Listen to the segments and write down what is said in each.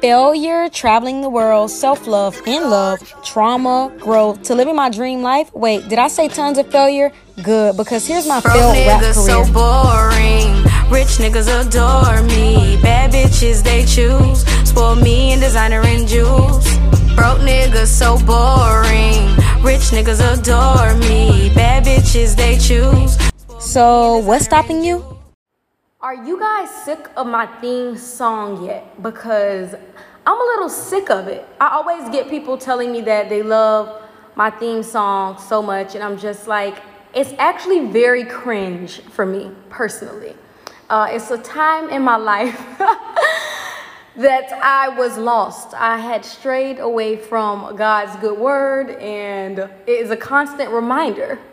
failure, traveling the world, self love, in love, trauma, growth, to living my dream life. Wait, did I say tons of failure? Good, because here's my Broke failed rap niggas career. so boring. Rich niggas adore me. Bad bitches they choose. Spoil me in designer and jewels. Broke niggas so boring. Rich niggas adore me. Bad bitches they choose. So, what's stopping you? Are you guys sick of my theme song yet? Because I'm a little sick of it. I always get people telling me that they love my theme song so much, and I'm just like, it's actually very cringe for me personally. Uh, it's a time in my life that I was lost. I had strayed away from God's good word, and it is a constant reminder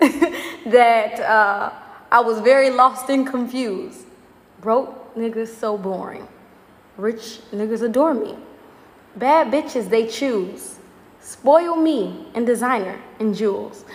that uh, I was very lost and confused. Broke niggas so boring. Rich niggas adore me. Bad bitches they choose. Spoil me in designer and jewels.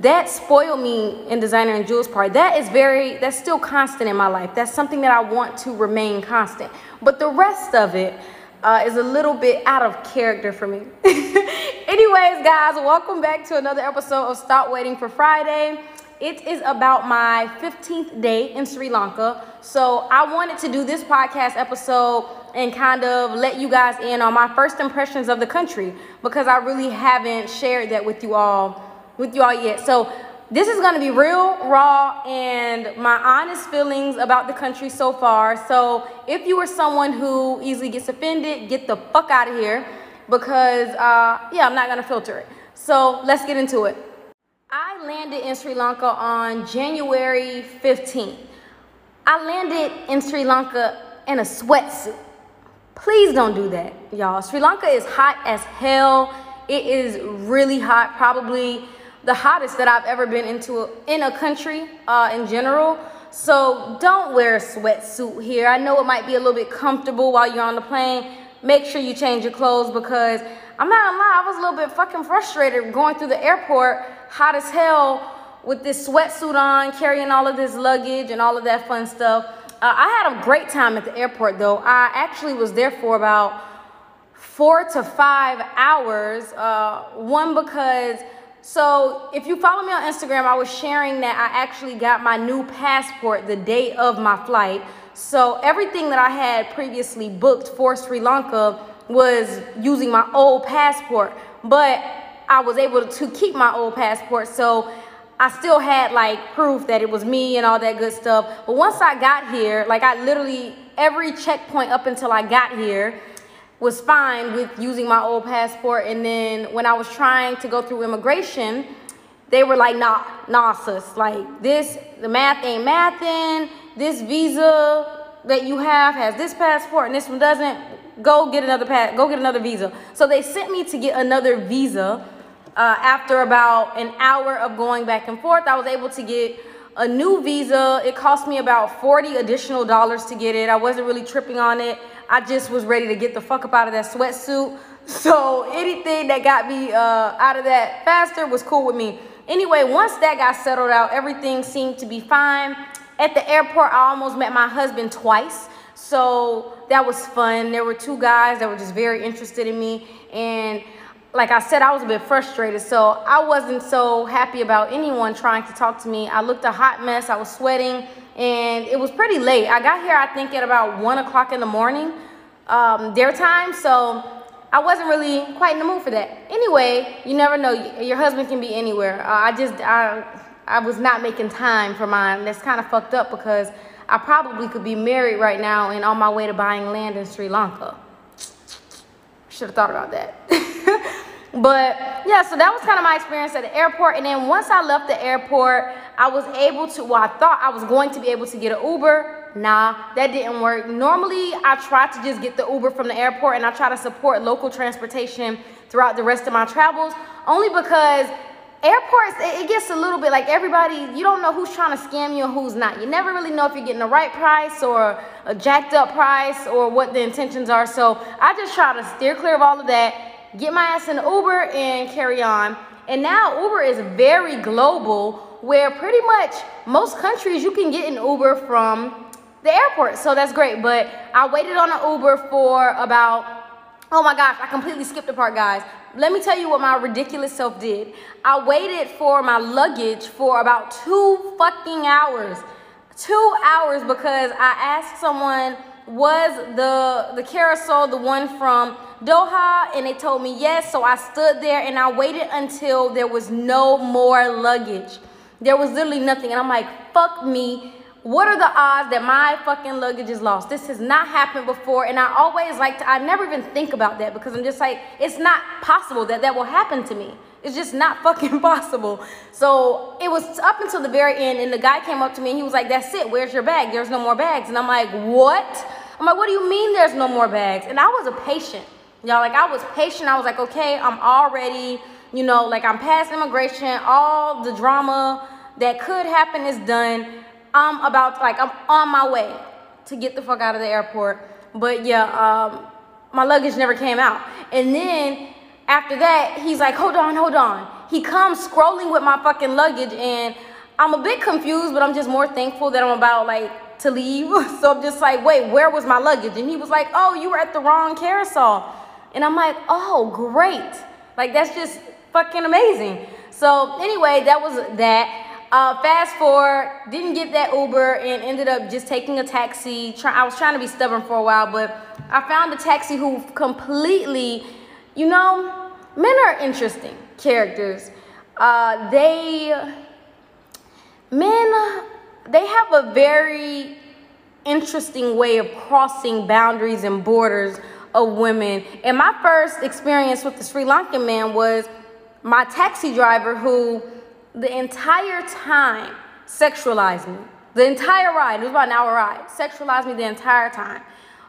That spoil me in designer and jewels part, that is very, that's still constant in my life. That's something that I want to remain constant. But the rest of it uh, is a little bit out of character for me. Anyways, guys, welcome back to another episode of Stop Waiting for Friday. It is about my 15th day in Sri Lanka. So I wanted to do this podcast episode and kind of let you guys in on my first impressions of the country because I really haven't shared that with you all with you all yet. So this is gonna be real, raw, and my honest feelings about the country so far. So if you are someone who easily gets offended, get the fuck out of here because uh, yeah, I'm not gonna filter it. So let's get into it. I landed in Sri Lanka on January 15th. I landed in Sri Lanka in a sweatsuit. Please don't do that, y'all. Sri Lanka is hot as hell. It is really hot, probably the hottest that I've ever been into a, in a country uh, in general. So don't wear a sweatsuit here. I know it might be a little bit comfortable while you're on the plane. Make sure you change your clothes because I'm not gonna lie, I was a little bit fucking frustrated going through the airport, hot as hell, with this sweatsuit on, carrying all of this luggage and all of that fun stuff. Uh, I had a great time at the airport though. I actually was there for about four to five hours. Uh, one because so if you follow me on Instagram, I was sharing that I actually got my new passport the day of my flight. So everything that I had previously booked for Sri Lanka was using my old passport, but I was able to keep my old passport. So I still had like proof that it was me and all that good stuff. But once I got here, like I literally every checkpoint up until I got here was fine with using my old passport. And then when I was trying to go through immigration, they were like, nah, nah, sis. Like this, the math ain't mathing. This visa that you have has this passport and this one doesn't. Go get another pass. Go get another visa. So they sent me to get another visa. Uh, after about an hour of going back and forth, I was able to get a new visa. It cost me about 40 additional dollars to get it. I wasn't really tripping on it. I just was ready to get the fuck up out of that sweatsuit. So anything that got me uh, out of that faster was cool with me. Anyway, once that got settled out, everything seemed to be fine. At the airport, I almost met my husband twice. So that was fun. There were two guys that were just very interested in me. And like I said, I was a bit frustrated. So I wasn't so happy about anyone trying to talk to me. I looked a hot mess. I was sweating. And it was pretty late. I got here, I think, at about 1 o'clock in the morning, um, their time. So I wasn't really quite in the mood for that. Anyway, you never know. Your husband can be anywhere. Uh, I just, I, I was not making time for mine. That's kind of fucked up because I probably could be married right now and on my way to buying land in Sri Lanka. Should have thought about that. but yeah, so that was kind of my experience at the airport. And then once I left the airport, I was able to, well, I thought I was going to be able to get an Uber. Nah, that didn't work. Normally, I try to just get the Uber from the airport and I try to support local transportation throughout the rest of my travels, only because airports, it, gets a little bit like everybody, you don't know who's trying to scam you and who's not. You never really know if you're getting the right price or a jacked up price or what the intentions are. So I just try to steer clear of all of that, get my ass in Uber and carry on. And now Uber is very global where pretty much most countries you can get an Uber from the airport. So that's great. But I waited on an Uber for about Oh my gosh, I completely skipped the part, guys. Let me tell you what my ridiculous self did. I waited for my luggage for about two fucking hours. Two hours because I asked someone, was the the carousel the one from Doha? And they told me yes. So I stood there and I waited until there was no more luggage. There was literally nothing. And I'm like, fuck me. What are the odds that my fucking luggage is lost? This has not happened before. And I always like to, I never even think about that because I'm just like, it's not possible that that will happen to me. It's just not fucking possible. So it was up until the very end. And the guy came up to me and he was like, that's it. Where's your bag? There's no more bags. And I'm like, what? I'm like, what do you mean there's no more bags? And I was a patient. Y'all, like I was patient. I was like, okay, I'm already, you know, like I'm past immigration. All the drama that could happen is done. I'm about like I'm on my way to get the fuck out of the airport. But yeah, um, my luggage never came out. And then after that, he's like, hold on, hold on. He comes scrolling with my fucking luggage, and I'm a bit confused, but I'm just more thankful that I'm about like to leave. So I'm just like, wait, where was my luggage? And he was like, oh, you were at the wrong carousel. And I'm like, oh, great. Like that's just fucking amazing. So anyway, that was that. Uh, fast forward, didn't get that Uber and ended up just taking a taxi. Try, I was trying to be stubborn for a while, but I found a taxi who completely, you know, men are interesting characters. Uh, they, men, they have a very interesting way of crossing boundaries and borders of women. And my first experience with the Sri Lankan man was my taxi driver who the entire time sexualized me. The entire ride, it was about an hour ride, sexualized me the entire time.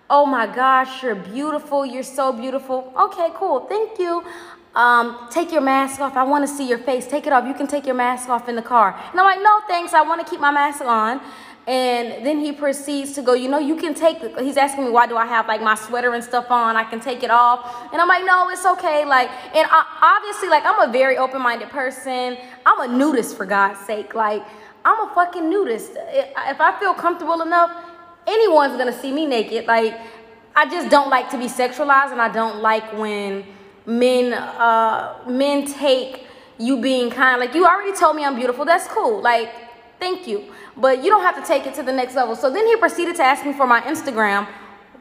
Oh my gosh, you're beautiful. You're so beautiful. Okay, cool. Thank you. Um, take your mask off. I want to see your face. Take it off. You can take your mask off in the car. And I'm like, no, thanks. I want to keep my mask on. And then he proceeds to go, you know, you can take, he's asking me, why do I have like my sweater and stuff on? I can take it off. And I'm like, no, it's okay. Like, and I, obviously, like, I'm a very open minded person. I'm a nudist for God's sake. Like, I'm a fucking nudist. If I feel comfortable enough, anyone's gonna see me naked. Like, I just don't like to be sexualized, and I don't like when men, uh, men take you being kind. Like, you already told me I'm beautiful. That's cool. Like, thank you but you don't have to take it to the next level. So then he proceeded to ask me for my Instagram.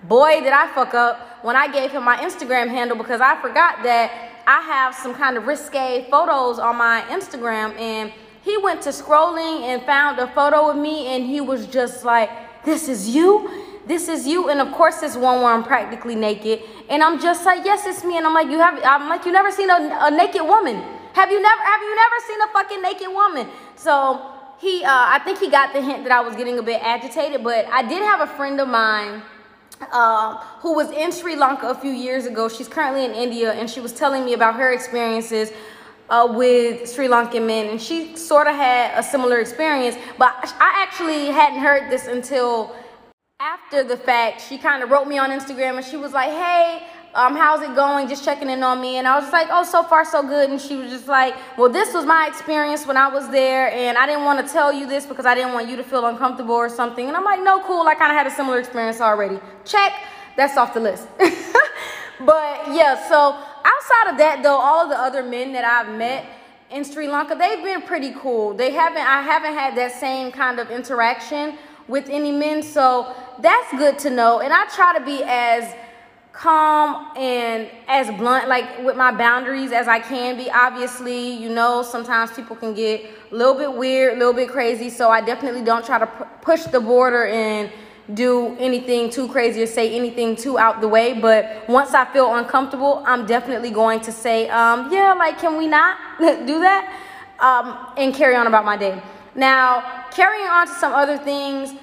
Boy, did I fuck up when I gave him my Instagram handle because I forgot that I have some kind of risque photos on my Instagram. And he went to scrolling and found a photo of me, and he was just like, This is you? This is you. And of course, this one where I'm practically naked. And I'm just like, Yes, it's me. And I'm like, You have, I'm like, You never seen a, a naked woman. Have you never, have you never seen a fucking naked woman? So, he, uh, I think he got the hint that I was getting a bit agitated, but I did have a friend of mine uh, who was in Sri Lanka a few years ago. She's currently in India, and she was telling me about her experiences uh, with Sri Lankan men, and she sort of had a similar experience, but I actually hadn't heard this until after the fact. She kind of wrote me on Instagram, and she was like, hey, um, how's it going? Just checking in on me. And I was just like, oh, so far so good. And she was just like, well, this was my experience when I was there. And I didn't want to tell you this because I didn't want you to feel uncomfortable or something. And I'm like, no, cool. I kind of had a similar experience already. Check. That's off the list. but yeah, so outside of that, though, all the other men that I've met, in Sri Lanka, they've been pretty cool. They haven't I haven't had that same kind of interaction with any men, so that's good to know. And I try to be as calm and as blunt like with my boundaries as I can be. Obviously, you know, sometimes people can get a little bit weird, a little bit crazy, so I definitely don't try to push the border and do anything too crazy or say anything too out the way. But once I feel uncomfortable, I'm definitely going to say, um, yeah, like, can we not do that? Um, and carry on about my day. Now, carrying on to some other things,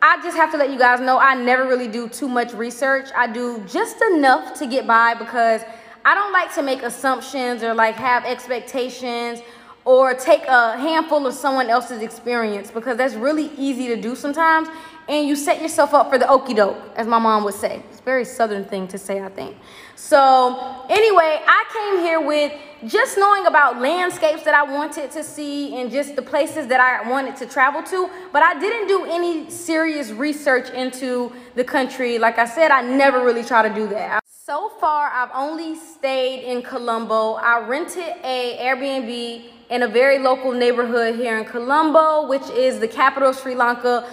I just have to let you guys know I never really do too much research. I do just enough to get by because I don't like to make assumptions or like have expectations or take a handful of someone else's experience because that's really easy to do sometimes and you set yourself up for the okey doke, as my mom would say. It's a very southern thing to say, I think. So, anyway, I came here with just knowing about landscapes that I wanted to see and just the places that I wanted to travel to, but I didn't do any serious research into the country. Like I said, I never really try to do that. So far, I've only stayed in Colombo. I rented a Airbnb in a very local neighborhood here in Colombo, which is the capital of Sri Lanka.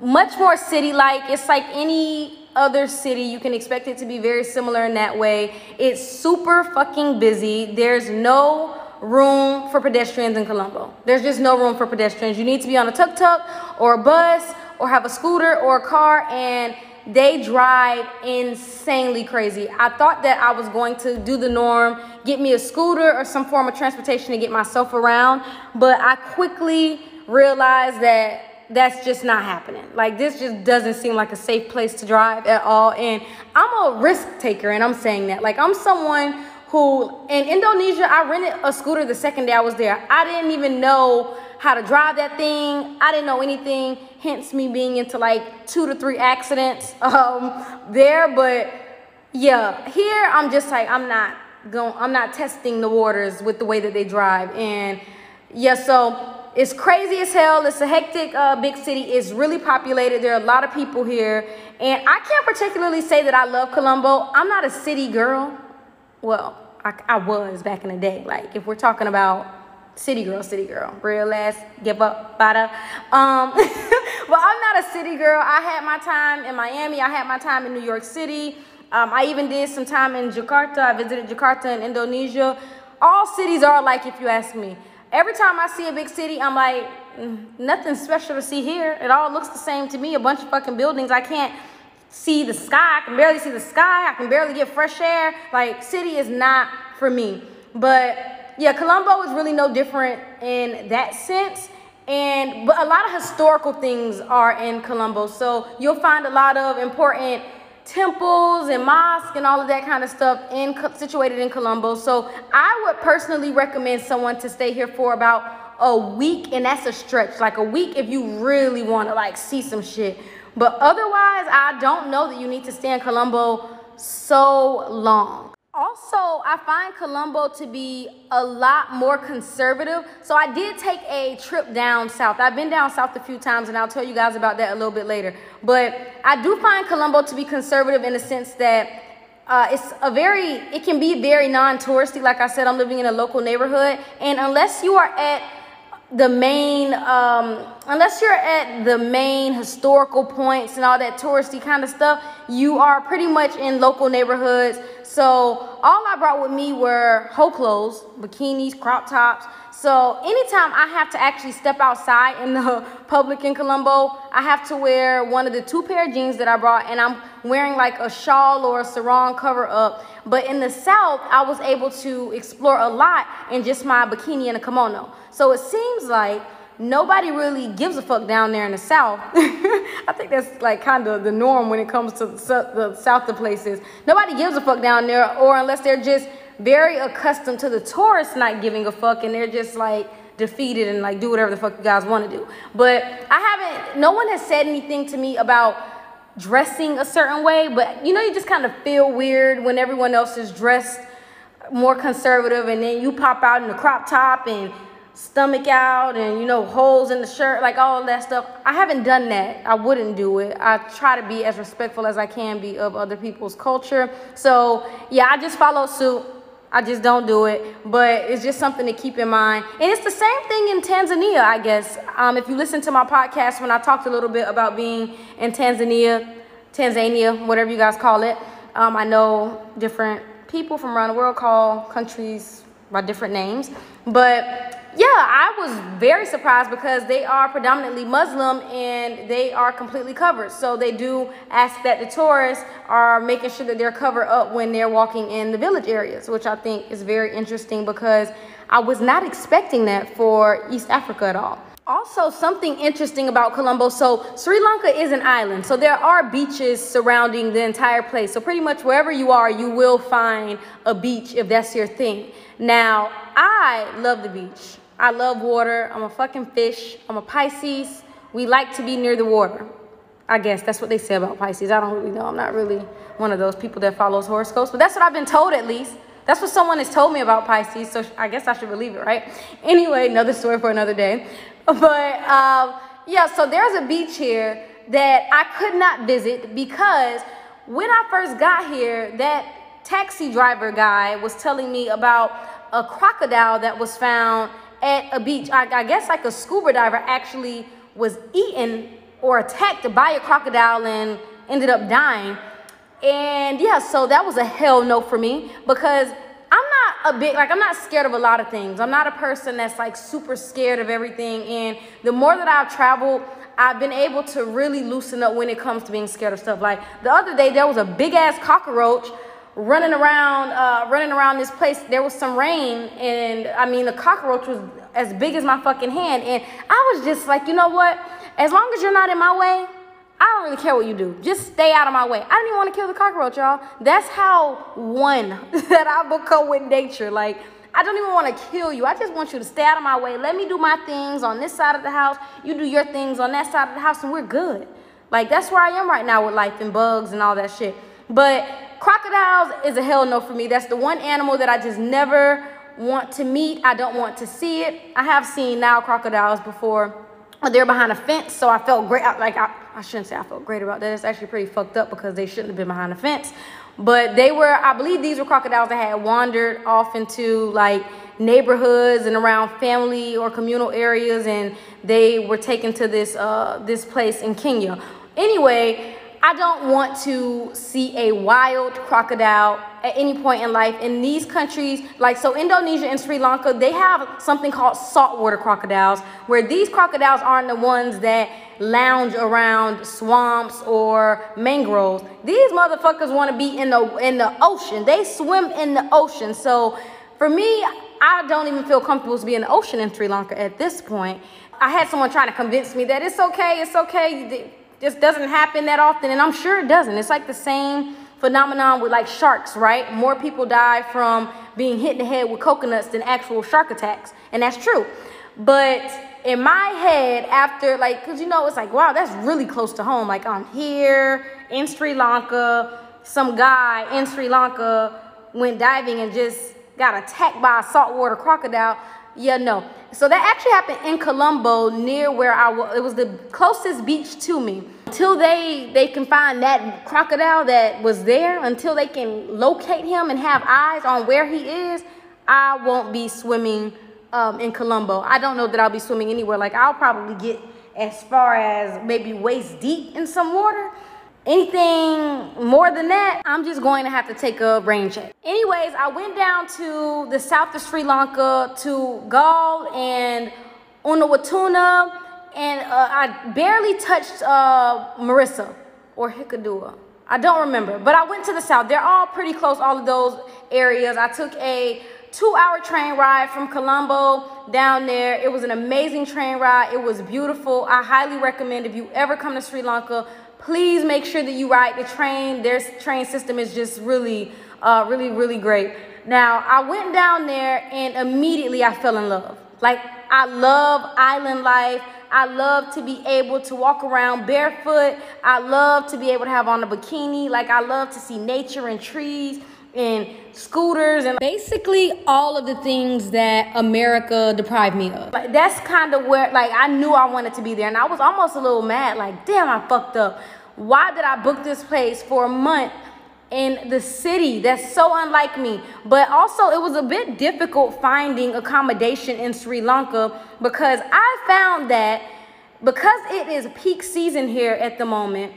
Much more city-like. It's like any other city. You can expect it to be very similar in that way. It's super fucking busy. There's no room for pedestrians in Colombo. There's just no room for pedestrians. You need to be on a tuk-tuk or a bus or have a scooter or a car and they drive insanely crazy. I thought that I was going to do the norm, get me a scooter or some form of transportation to get myself around, but I quickly realized that that's just not happening. Like this just doesn't seem like a safe place to drive at all. And I'm a risk taker, and I'm saying that. Like I'm someone who in Indonesia, I rented a scooter the second day I was there. I didn't even know how to drive that thing. I didn't know anything, hence me being into like two to three accidents um, there. But yeah, here I'm just like, I'm not going, I'm not testing the waters with the way that they drive. And yeah, so it's crazy as hell. It's a hectic uh, big city. It's really populated. There are a lot of people here. And I can't particularly say that I love Colombo. I'm not a city girl. Well, I, I was back in the day. Like, if we're talking about city girl, city girl, real ass, give up, bada. Um, but I'm not a city girl. I had my time in Miami. I had my time in New York City. Um, I even did some time in Jakarta. I visited Jakarta in Indonesia. All cities are like, if you ask me. Every time I see a big city, I'm like, mm, nothing special to see here. It all looks the same to me. A bunch of fucking buildings. I can't see the sky. I can barely see the sky. I can barely get fresh air. Like, city is not for me. But yeah, Colombo is really no different in that sense. And but a lot of historical things are in Colombo. So you'll find a lot of important temples and mosques and all of that kind of stuff in situated in Colombo. So I would personally recommend someone to stay here for about a week, and that's a stretch. Like a week if you really want to like see some shit. But otherwise, I don't know that you need to stay in Colombo so long. Also, I find Colombo to be a lot more conservative. So I did take a trip down south. I've been down south a few times and I'll tell you guys about that a little bit later. But I do find Colombo to be conservative in the sense that uh, it's a very, it can be very non-touristy. Like I said, I'm living in a local neighborhood. And unless you are at the main, um, unless you're at the main historical points and all that touristy kind of stuff, you are pretty much in local neighborhoods. So all I brought with me were whole clothes, bikinis, crop tops. So anytime I have to actually step outside in the public in Colombo, I have to wear one of the two pair of jeans that I brought and I'm wearing like a shawl or a sarong cover up. But in the South, I was able to explore a lot in just my bikini and a kimono. So it seems like nobody really gives a fuck down there in the South. I think that's like kind of the norm when it comes to the South of places. Nobody gives a fuck down there, or unless they're just very accustomed to the tourists not giving a fuck and they're just like defeated and like do whatever the fuck you guys want to do. But I haven't, no one has said anything to me about dressing a certain way, but you know, you just kind of feel weird when everyone else is dressed more conservative and then you pop out in the crop top and stomach out and you know holes in the shirt like all that stuff. I haven't done that. I wouldn't do it. I try to be as respectful as i can be of other people's culture. So yeah i just follow suit i just don't do it. But it's just something to keep in mind. And it's the same thing in tanzania i guess. Um, if you listen to my podcast when i talked a little bit about being in tanzania tanzania whatever you guys call it um, i know different people from around the world call countries by different names. But yeah, I was very surprised because they are predominantly Muslim and they are completely covered. So they do ask that the tourists are making sure that they're covered up when they're walking in the village areas, which I think is very interesting because I was not expecting that for East Africa at all. Also, something interesting about Colombo. So, Sri Lanka is an island. So, there are beaches surrounding the entire place. So, pretty much wherever you are, you will find a beach if that's your thing. Now, I love the beach. I love water. I'm a fucking fish. I'm a Pisces. We like to be near the water. I guess that's what they say about Pisces. I don't really know. I'm not really one of those people that follows horoscopes, but that's what I've been told at least. That's what someone has told me about Pisces, so I guess I should believe it, right? Anyway, another story for another day. But um, yeah, so there's a beach here that I could not visit because when I first got here, that taxi driver guy was telling me about a crocodile that was found at a beach. I, I guess like a scuba diver actually was eaten or attacked by a crocodile and ended up dying. And yeah, so that was a hell no for me because I'm not a big, like, I'm not scared of a lot of things. I'm not a person that's like super scared of everything. And the more that I've traveled, I've been able to really loosen up when it comes to being scared of stuff. Like the other day, there was a big ass cockroach running around, uh, running around this place. There was some rain, and I mean, the cockroach was as big as my fucking hand. And I was just like, you know what? As long as you're not in my way, I don't really care what you do. Just stay out of my way. I didn't even want to kill the cockroach, y'all. That's how one that I become with nature. Like, I don't even want to kill you. I just want you to stay out of my way. Let me do my things on this side of the house. You do your things on that side of the house, and we're good. Like, that's where I am right now with life and bugs and all that shit. But crocodiles is a hell no for me. That's the one animal that I just never want to meet. I don't want to see it. I have seen now crocodiles before. But they're behind a fence, so I felt great. Like, I, I shouldn't say I felt great about that. It's actually pretty fucked up because they shouldn't have been behind the fence. But they were, I believe these were crocodiles that had wandered off into like neighborhoods and around family or communal areas, and they were taken to this uh, this place in Kenya. Anyway, I don't want to see a wild crocodile at any point in life. In these countries, like so Indonesia and Sri Lanka, they have something called saltwater crocodiles, where these crocodiles aren't the ones that lounge around swamps or mangroves. These motherfuckers want to be in the in the ocean. They swim in the ocean. So for me, I don't even feel comfortable to be in the ocean in Sri Lanka at this point. I had someone trying to convince me that it's okay, it's okay just doesn't happen that often, and I'm sure it doesn't. It's like the same phenomenon with like sharks, right? More people die from being hit in the head with coconuts than actual shark attacks, and that's true. But in my head, after like, cause you know, it's like, wow, that's really close to home. Like I'm here in Sri Lanka, some guy in Sri Lanka went diving and just got attacked by a saltwater crocodile. Yeah, no. So that actually happened in Colombo, near where I was. It was the closest beach to me. Until they they can find that crocodile that was there, until they can locate him and have eyes on where he is, I won't be swimming um, in Colombo. I don't know that I'll be swimming anywhere. Like I'll probably get as far as maybe waist deep in some water. Anything more than that, I'm just going to have to take a rain check. Anyways, I went down to the south of Sri Lanka to Galle and Unawatuna, and uh, I barely touched uh, Mirissa or Hikkaduwa. I don't remember, but I went to the south. They're all pretty close, all of those areas. I took a two hour train ride from Colombo down there. It was an amazing train ride. It was beautiful. I highly recommend if you ever come to Sri Lanka, please make sure that you ride the train. Their train system is just really, uh, really, really great. Now, I went down there and immediately I fell in love. Like, I love island life. I love to be able to walk around barefoot. I love to be able to have on a bikini. Like, I love to see nature and trees and scooters and basically all of the things that America deprived me of. Like that's kind of where like I knew I wanted to be there and I was almost a little mad like damn I fucked up. Why did I book this place for a month in the city that's so unlike me? But also it was a bit difficult finding accommodation in Sri Lanka because I found that because it is peak season here at the moment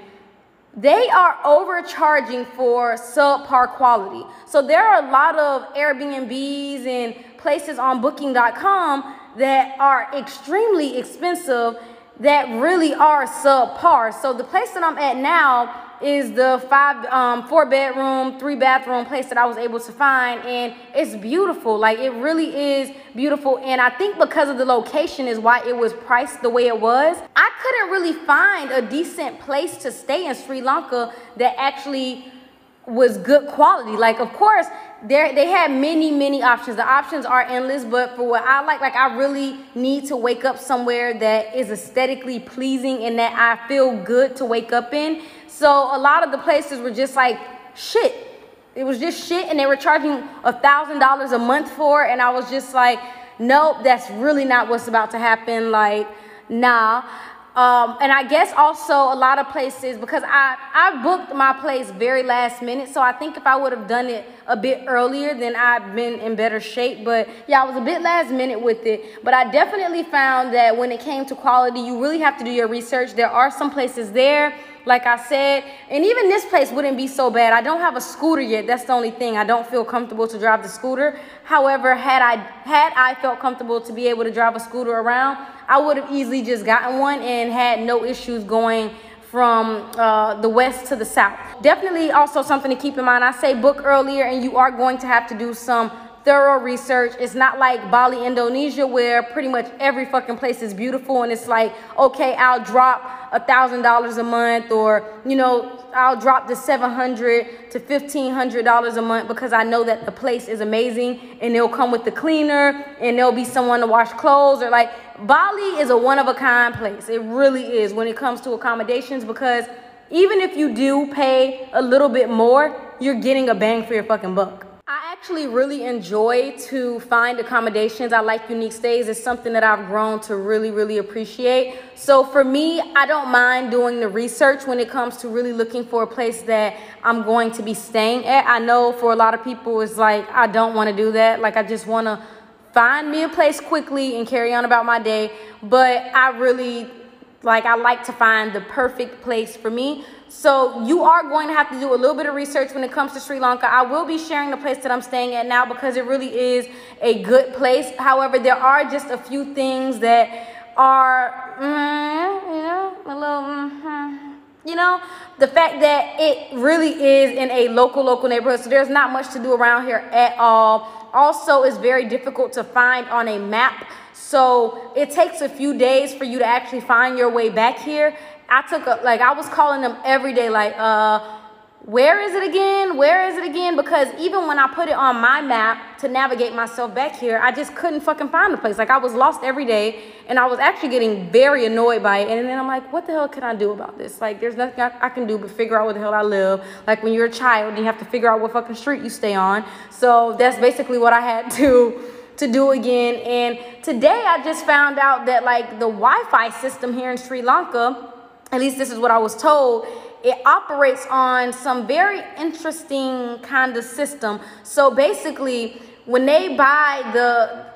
they are overcharging for subpar quality. So there are a lot of Airbnbs and places on booking.com that are extremely expensive that really are subpar. So the place that I'm at now is the five, um, four bedroom, three bathroom place that I was able to find, and it's beautiful. Like it really is beautiful, and I think because of the location is why it was priced the way it was. I couldn't really find a decent place to stay in Sri Lanka that actually was good quality. Like, of course, there they had many, many options. The options are endless, but for what I like, like I really need to wake up somewhere that is aesthetically pleasing and that I feel good to wake up in. So a lot of the places were just like shit. It was just shit, and they were charging a thousand dollars a month for it, and I was just like, nope, that's really not what's about to happen. Like, nah. Um, and I guess also a lot of places because I, I booked my place very last minute. So I think if I would have done it a bit earlier, then I'd been in better shape. But yeah, I was a bit last minute with it. But I definitely found that when it came to quality, you really have to do your research. There are some places there like I said. And even this place wouldn't be so bad. I don't have a scooter yet. That's the only thing. I don't feel comfortable to drive the scooter. However, had I had I felt comfortable to be able to drive a scooter around, I would have easily just gotten one and had no issues going from uh, the west to the south. Definitely also something to keep in mind. I say book earlier and you are going to have to do some thorough research. It's not like Bali, Indonesia, where pretty much every fucking place is beautiful and it's like, okay, I'll drop a thousand dollars a month or, you know, I'll drop the 700 to $1,500 a month because I know that the place is amazing and they'll come with the cleaner and there'll be someone to wash clothes or like Bali is a one of a kind place. It really is when it comes to accommodations because even if you do pay a little bit more, you're getting a bang for your fucking buck actually really enjoy to find accommodations. I like unique stays. It's something that I've grown to really, really appreciate. So for me, I don't mind doing the research when it comes to really looking for a place that I'm going to be staying at. I know for a lot of people, it's like, I don't want to do that. Like, I just want to find me a place quickly and carry on about my day. But I really like I like to find the perfect place for me. So you are going to have to do a little bit of research when it comes to Sri Lanka. I will be sharing the place that I'm staying at now because it really is a good place. However, there are just a few things that are, mm, you know, a little, mm, you know, the fact that it really is in a local, local neighborhood. So there's not much to do around here at all. Also, it's very difficult to find on a map so it takes a few days for you to actually find your way back here. I took a, like, I was calling them every day, like, uh, where is it again? Where is it again? Because even when I put it on my map to navigate myself back here, I just couldn't fucking find the place. Like I was lost every day and I was actually getting very annoyed by it. And then I'm like, what the hell can I do about this? Like there's nothing I, can do but figure out where the hell I live. Like when you're a child, you have to figure out what fucking street you stay on. So that's basically what I had to to do again. And today I just found out that like the Wi-Fi system here in Sri Lanka, at least this is what I was told, it operates on some very interesting kind of system. So basically, when they buy the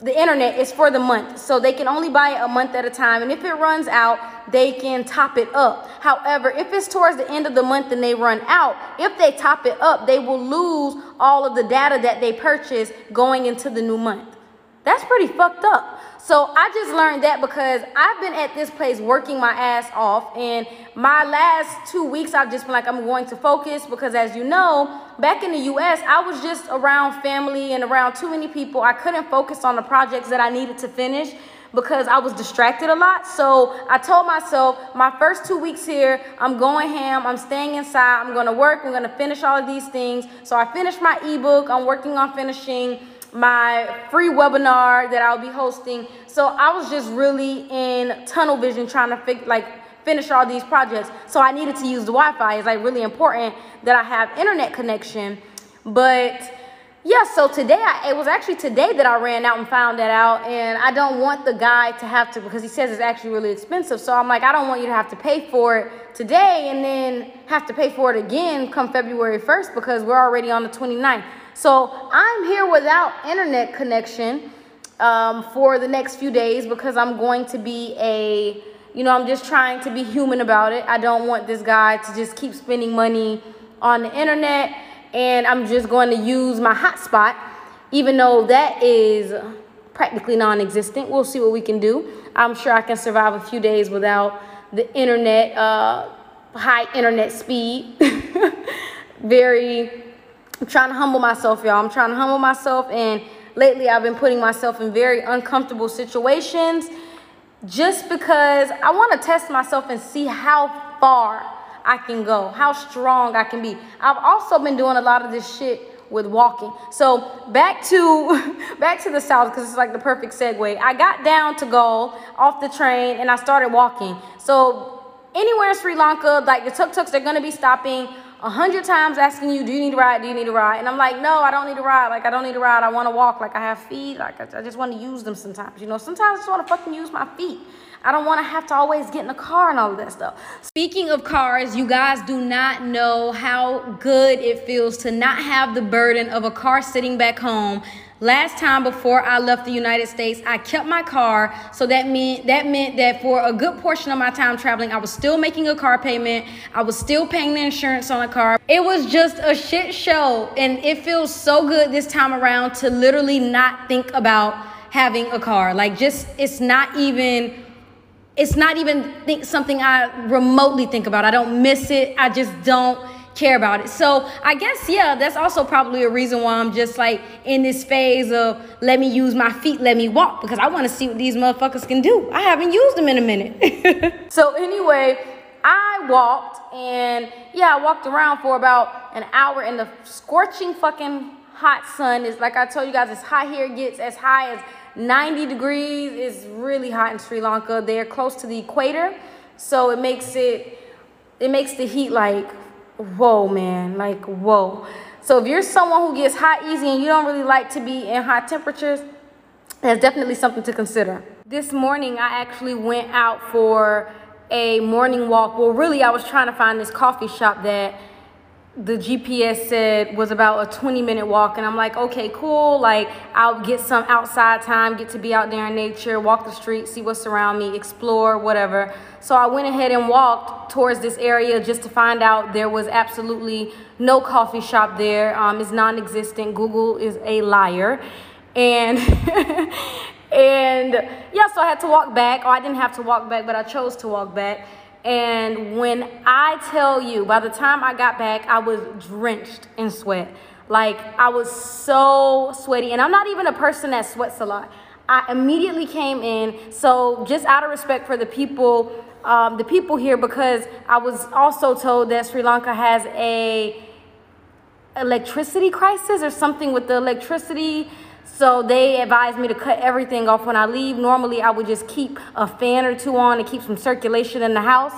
the internet is for the month. So they can only buy it a month at a time. And if it runs out, they can top it up. However, if it's towards the end of the month and they run out, if they top it up, they will lose all of the data that they purchased going into the new month. That's pretty fucked up. So I just learned that because I've been at this place working my ass off. And my last two weeks, I've just been like, I'm going to focus because, as you know, back in the US, I was just around family and around too many people. I couldn't focus on the projects that I needed to finish because I was distracted a lot. So I told myself, my first two weeks here, I'm going ham, I'm staying inside, I'm gonna work, I'm gonna finish all of these things. So I finished my ebook, I'm working on finishing my free webinar that I'll be hosting. So I was just really in tunnel vision trying to like finish all these projects. So I needed to use the Wi-Fi. It's like really important that I have internet connection. But yeah, so today I, it was actually today that I ran out and found that out, and I don't want the guy to have to because he says it's actually really expensive. So I'm like, I don't want you to have to pay for it today and then have to pay for it again come February 1st because we're already on the 29th. So I'm here without internet connection um, for the next few days because I'm going to be a, you know, I'm just trying to be human about it. I don't want this guy to just keep spending money on the internet and I'm just going to use my hotspot, even though that is practically non existent. We'll see what we can do. I'm sure I can survive a few days without the internet, uh, high internet speed. Very I'm trying to humble myself, y'all. I'm trying to humble myself. And lately, I've been putting myself in very uncomfortable situations just because I want to test myself and see how far I can go, how strong I can be. I've also been doing a lot of this shit with walking. So back to back to the south because it's like the perfect segue. I got down to go off the train and I started walking. So anywhere in Sri Lanka, like the tuk tuks, they're gonna be stopping a hundred times asking you, do you need a ride? Do you need a ride? And I'm like, no, I don't need a ride. Like, I don't need a ride. I want to walk. Like, I have feet. Like, I, just want to use them sometimes. You know, sometimes I just want to fucking use my feet. I don't want to have to always get in the car and all of that stuff. Speaking of cars, you guys do not know how good it feels to not have the burden of a car sitting back home Last time before I left the United States, I kept my car. So that meant that meant that for a good portion of my time traveling, I was still making a car payment. I was still paying the insurance on the car. It was just a shit show. And it feels so good this time around to literally not think about having a car. Like just it's not even it's not even think something I remotely think about. I don't miss it. I just don't care about it. So I guess, yeah, that's also probably a reason why I'm just like in this phase of let me use my feet, let me walk, because I want to see what these motherfuckers can do. I haven't used them in a minute. so anyway, I walked and yeah, I walked around for about an hour in the scorching fucking hot sun. It's like I told you guys, it's hot here it gets as high as 90 degrees. It's really hot in Sri Lanka. They're close to the equator, so it makes it it makes the heat like whoa, man, like whoa. So if you're someone who gets hot easy and you don't really like to be in hot temperatures, that's definitely something to consider. This morning, I actually went out for a morning walk. Well, really, I was trying to find this coffee shop that the GPS said was about a 20 minute walk. And I'm like, okay, cool. Like, I'll get some outside time, get to be out there in nature, walk the street, see what's around me, explore, whatever. So I went ahead and walked towards this area just to find out there was absolutely no coffee shop there. Um, it's non existent. Google is a liar. And. and yeah, so I had to walk back. Oh, I didn't have to walk back, but I chose to walk back. And when I tell you, by the time I got back, I was drenched in sweat. Like I was so sweaty. And I'm not even a person that sweats a lot. I immediately came in. So just out of respect for the people, um, the people here, because I was also told that Sri Lanka has a electricity crisis or something with the electricity so they advised me to cut everything off when I leave. Normally, I would just keep a fan or two on to keep some circulation in the house.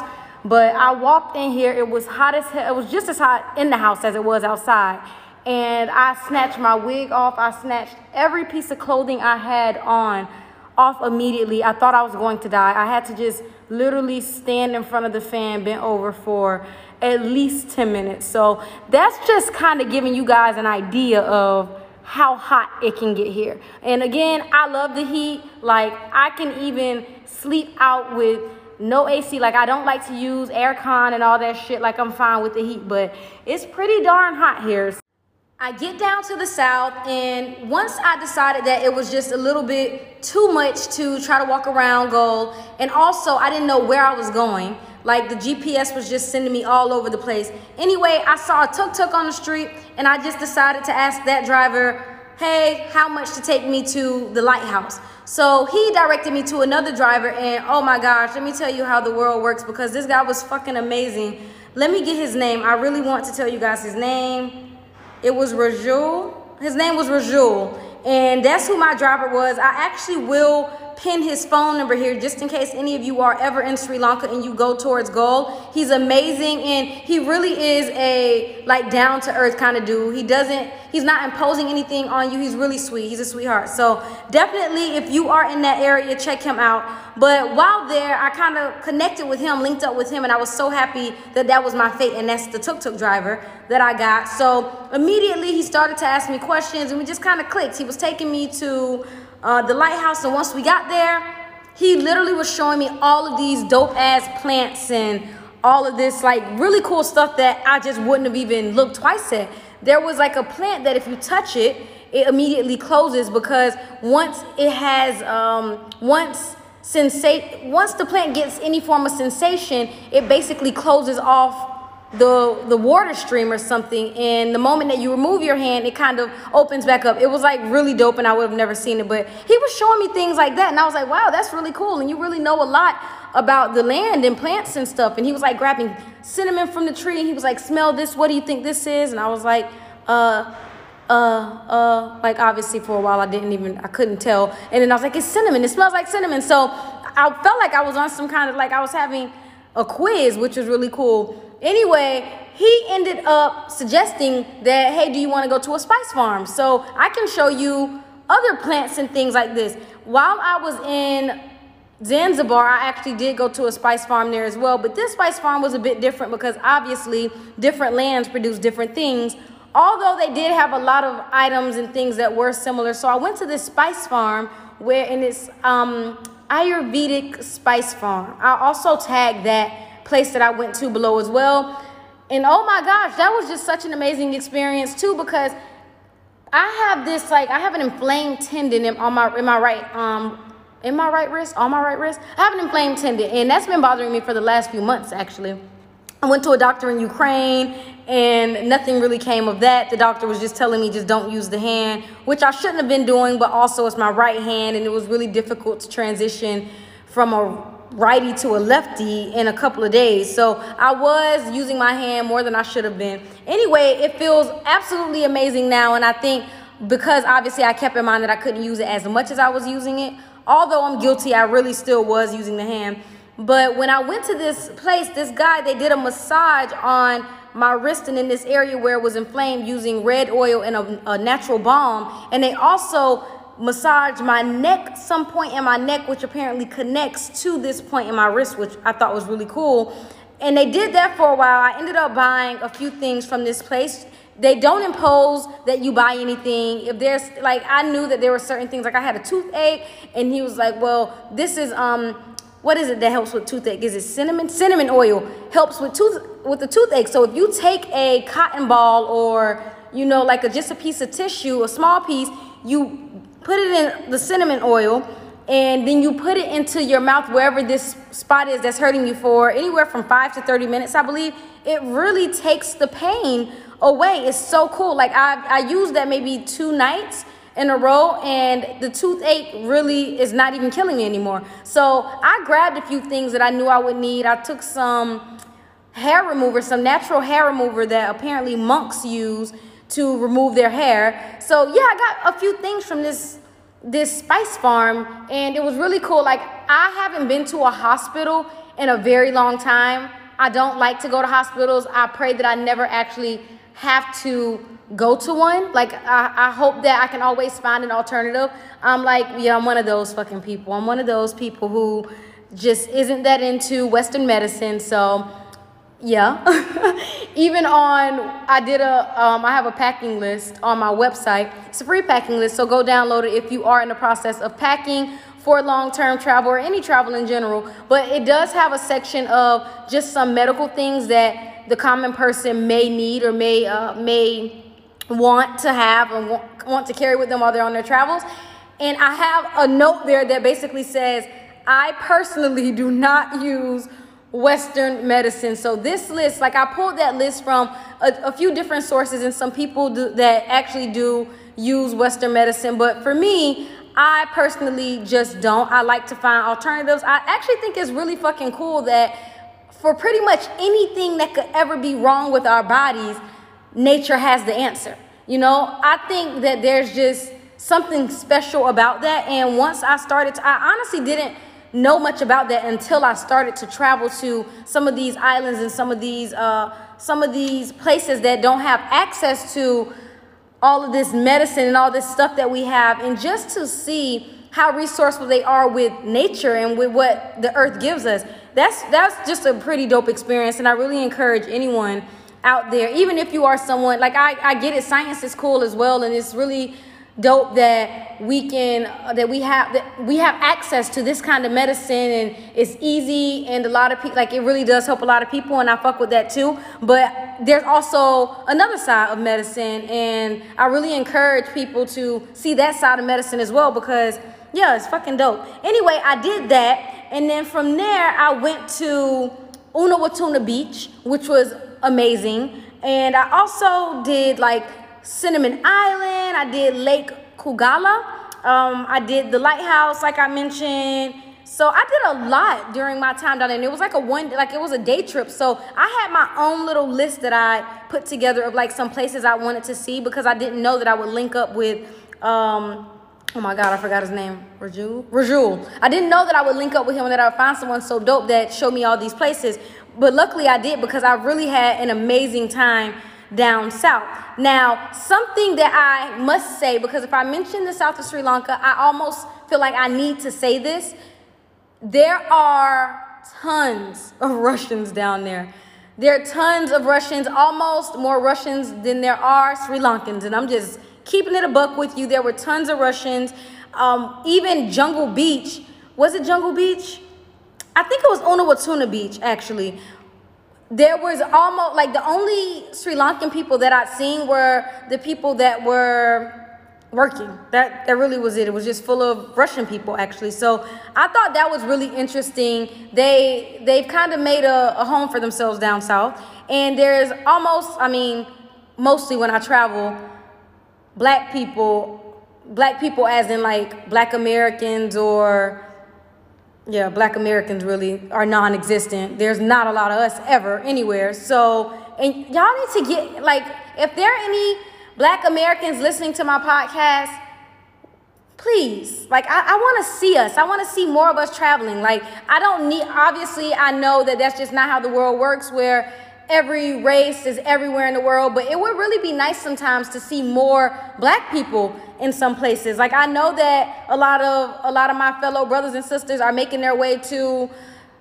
But I walked in here, it was hot as hell. It was just as hot in the house as it was outside. And I snatched my wig off. I snatched every piece of clothing I had on off immediately. I thought I was going to die. I had to just literally stand in front of the fan, bent over for at least 10 minutes. So that's just kind of giving you guys an idea of how hot it can get here. And again, I love the heat. Like I can even sleep out with no AC. Like I don't like to use aircon and all that shit. Like I'm fine with the heat, but it's pretty darn hot here. I get down to the south, and once I decided that it was just a little bit too much to try to walk around Galle, and also I didn't know where I was going. Like the GPS was just sending me all over the place. Anyway, I saw a tuk-tuk on the street and I just decided to ask that driver, hey, how much to take me to the lighthouse? So he directed me to another driver and oh my gosh, let me tell you how the world works because this guy was fucking amazing. Let me get his name. I really want to tell you guys his name. It was Rajul. His name was Rajul. And that's who my driver was. I actually will pin his phone number here just in case any of you are ever in Sri Lanka and you go towards Galle. He's amazing and he really is a like down to earth kind of dude. He doesn't, he's not imposing anything on you. He's really sweet. He's a sweetheart. So definitely if you are in that area, check him out. But while there, I kind of connected with him, linked up with him, and I was so happy that that was my fate. And that's the tuk-tuk driver that I got. So immediately he started to ask me questions and we just kind of clicked. He was taking me to uh, the lighthouse. And once we got there, he literally was showing me all of these dope ass plants and all of this like really cool stuff that I just wouldn't have even looked twice at. There was like a plant that if you touch it, it immediately closes because once it has um, once sensate once the plant gets any form of sensation, it basically closes off the the water stream or something and the moment that you remove your hand it kind of opens back up. It was like really dope and i would have never seen it but he was showing me things like that and i was like wow that's really cool and you really know a lot about the land and plants and stuff and he was like grabbing cinnamon from the tree and he was like smell this what do you think this is? And i was like uh uh uh like obviously for a while i didn't even i couldn't tell and then i was like it's cinnamon it smells like cinnamon so i felt like i was on some kind of like i was having a quiz which was really cool Anyway, he ended up suggesting that, hey, do you want to go to a spice farm? So I can show you other plants and things like this. While I was in Zanzibar, I actually did go to a spice farm there as well, but this spice farm was a bit different because obviously different lands produce different things. Although they did have a lot of items and things that were similar. So I went to this spice farm where, and it's um, Ayurvedic spice farm. I also tagged that place that I went to below as well. And oh my gosh, that was just such an amazing experience too because I have this like I have an inflamed tendon in, on my in my right um in my right wrist, on my right wrist. I have an inflamed tendon, and that's been bothering me for the last few months actually. I went to a doctor in Ukraine and nothing really came of that. The doctor was just telling me just don't use the hand, which I shouldn't have been doing, but also it's my right hand and it was really difficult to transition from a righty to a lefty in a couple of days. So I was using my hand more than I should have been. Anyway, it feels absolutely amazing now and I think because obviously I kept in mind that I couldn't use it as much as I was using it, although I'm guilty, I really still was using the hand. But when I went to this place, this guy, they did a massage on my wrist and in this area where it was inflamed using red oil and a, a natural balm. And they also massaged my neck, some point in my neck, which apparently connects to this point in my wrist, which I thought was really cool. And they did that for a while. I ended up buying a few things from this place they don't impose that you buy anything. If there's like I knew that there were certain things like I had a toothache and he was like, "Well, this is um what is it that helps with toothache? Is it cinnamon? Cinnamon oil helps with tooth with the toothache. So if you take a cotton ball or you know like a, just a piece of tissue, a small piece, you put it in the cinnamon oil and then you put it into your mouth wherever this spot is that's hurting you for anywhere from 5 to 30 minutes, I believe. It really takes the pain away. It's so cool. Like I I used that maybe two nights in a row and the toothache really is not even killing me anymore. So I grabbed a few things that I knew I would need. I took some hair remover, some natural hair remover that apparently monks use to remove their hair. So yeah, I got a few things from this this spice farm and it was really cool. Like I haven't been to a hospital in a very long time. I don't like to go to hospitals. I pray that I never actually have to go to one. Like I, I hope that I can always find an alternative. I'm like, yeah, I'm one of those fucking people. I'm one of those people who just isn't that into Western medicine. So yeah. Even on I did a um, I have a packing list on my website. It's a free packing list, so go download it if you are in the process of packing for long-term travel or any travel in general. But it does have a section of just some medical things that the common person may need or may uh, may want to have and want, want to carry with them while they're on their travels. And I have a note there that basically says, I personally do not use Western medicine. So this list, like I pulled that list from a, a few different sources, and some people do, that actually do use Western medicine. But for me, I personally just don't. I like to find alternatives. I actually think it's really fucking cool that for pretty much anything that could ever be wrong with our bodies, nature has the answer. You know, I think that there's just something special about that. And once I started to, I honestly didn't know much about that until I started to travel to some of these islands and some of these, uh, some of these places that don't have access to all of this medicine and all this stuff that we have. And just to see how resourceful they are with nature and with what the earth gives us. That's that's just a pretty dope experience, and I really encourage anyone out there, even if you are someone like I, I get it, science is cool as well, and it's really dope that we can that we have that we have access to this kind of medicine and it's easy and a lot of people like it really does help a lot of people and I fuck with that too but there's also another side of medicine and I really encourage people to see that side of medicine as well because yeah it's fucking dope anyway I did that and then from there I went to Unawatuna Beach which was amazing. And I also did like Cinnamon Island. I did Lake Koggala. Um, I did the lighthouse, like I mentioned. So I did a lot during my time down there. And it was like a one, like it was a day trip. So I had my own little list that I put together of like some places I wanted to see because I didn't know that I would link up with um, oh my god, I forgot his name. Rajul? Rajul. I didn't know that I would link up with him and that I would find someone so dope that showed me all these places. but luckily I did because I really had an amazing time down south. Now, something that I must say, because if I mention the south of Sri Lanka, I almost feel like I need to say this. There are tons of Russians down there. There are tons of Russians, almost more Russians than there are Sri Lankans. And I'm just keeping it a buck with you. There were tons of Russians. Um, even Jungle Beach. Was it Jungle Beach? I think it was Unawatuna Beach, actually there was almost like the only Sri Lankan people that I'd seen were the people that were working. That that really was it. It was just full of Russian people actually. So I thought that was really interesting. They they've kind of made a, a home for themselves down south. And there's almost, I mean, mostly when I travel, black people, black people as in like black Americans or yeah, black Americans really are non existent. There's not a lot of us ever anywhere. So, and y'all need to get, like, if there are any black Americans listening to my podcast, please, like, I, I want to see us. I want to see more of us traveling. Like, I don't need, obviously, I know that that's just not how the world works, where every race is everywhere in the world, but it would really be nice sometimes to see more black people in some places. Like I know that a lot of a lot of my fellow brothers and sisters are making their way to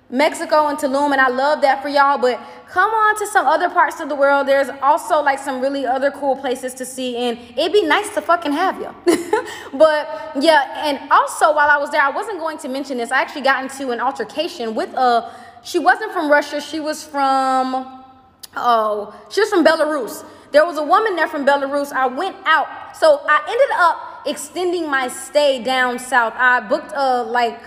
Mexico and Tulum, and I love that for y'all. But come on to some other parts of the world. There's also like some really other cool places to see, and it'd be nice to fucking have you. but yeah, and also while I was there, I wasn't going to mention this. I actually got into an altercation with a. She wasn't from Russia. She was from. Oh, she was from Belarus. There was a woman there from Belarus. I went out. So I ended up extending my stay down south. I booked a like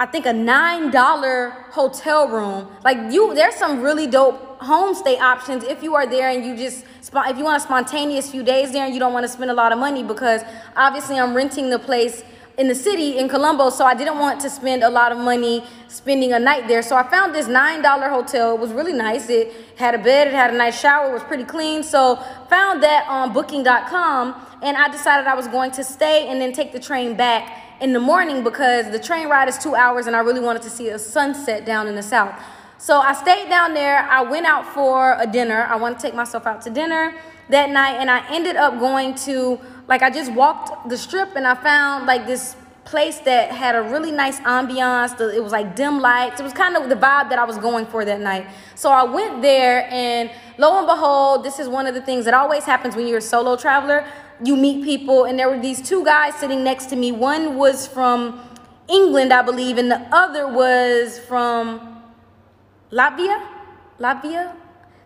I think a nine dollar hotel room. Like you, there's some really dope homestay options if you are there and you just if you want a spontaneous few days there and you don't want to spend a lot of money because obviously I'm renting the place in the city in Colombo, so I didn't want to spend a lot of money spending a night there. So I found this $9 hotel. It was really nice. It had a bed, it had a nice shower, it was pretty clean. So found that on booking.com and I decided I was going to stay and then take the train back in the morning because the train ride is 2 hours and I really wanted to see a sunset down in the south. So I stayed down there. I went out for a dinner. I wanted to take myself out to dinner that night and I ended up going to like I just walked the strip and I found like this place that had a really nice ambiance. It was like dim lights. It was kind of the vibe that I was going for that night. So I went there and lo and behold, this is one of the things that always happens when you're a solo traveler. You meet people and there were these two guys sitting next to me. One was from England, I believe, and the other was from Latvia. Latvia,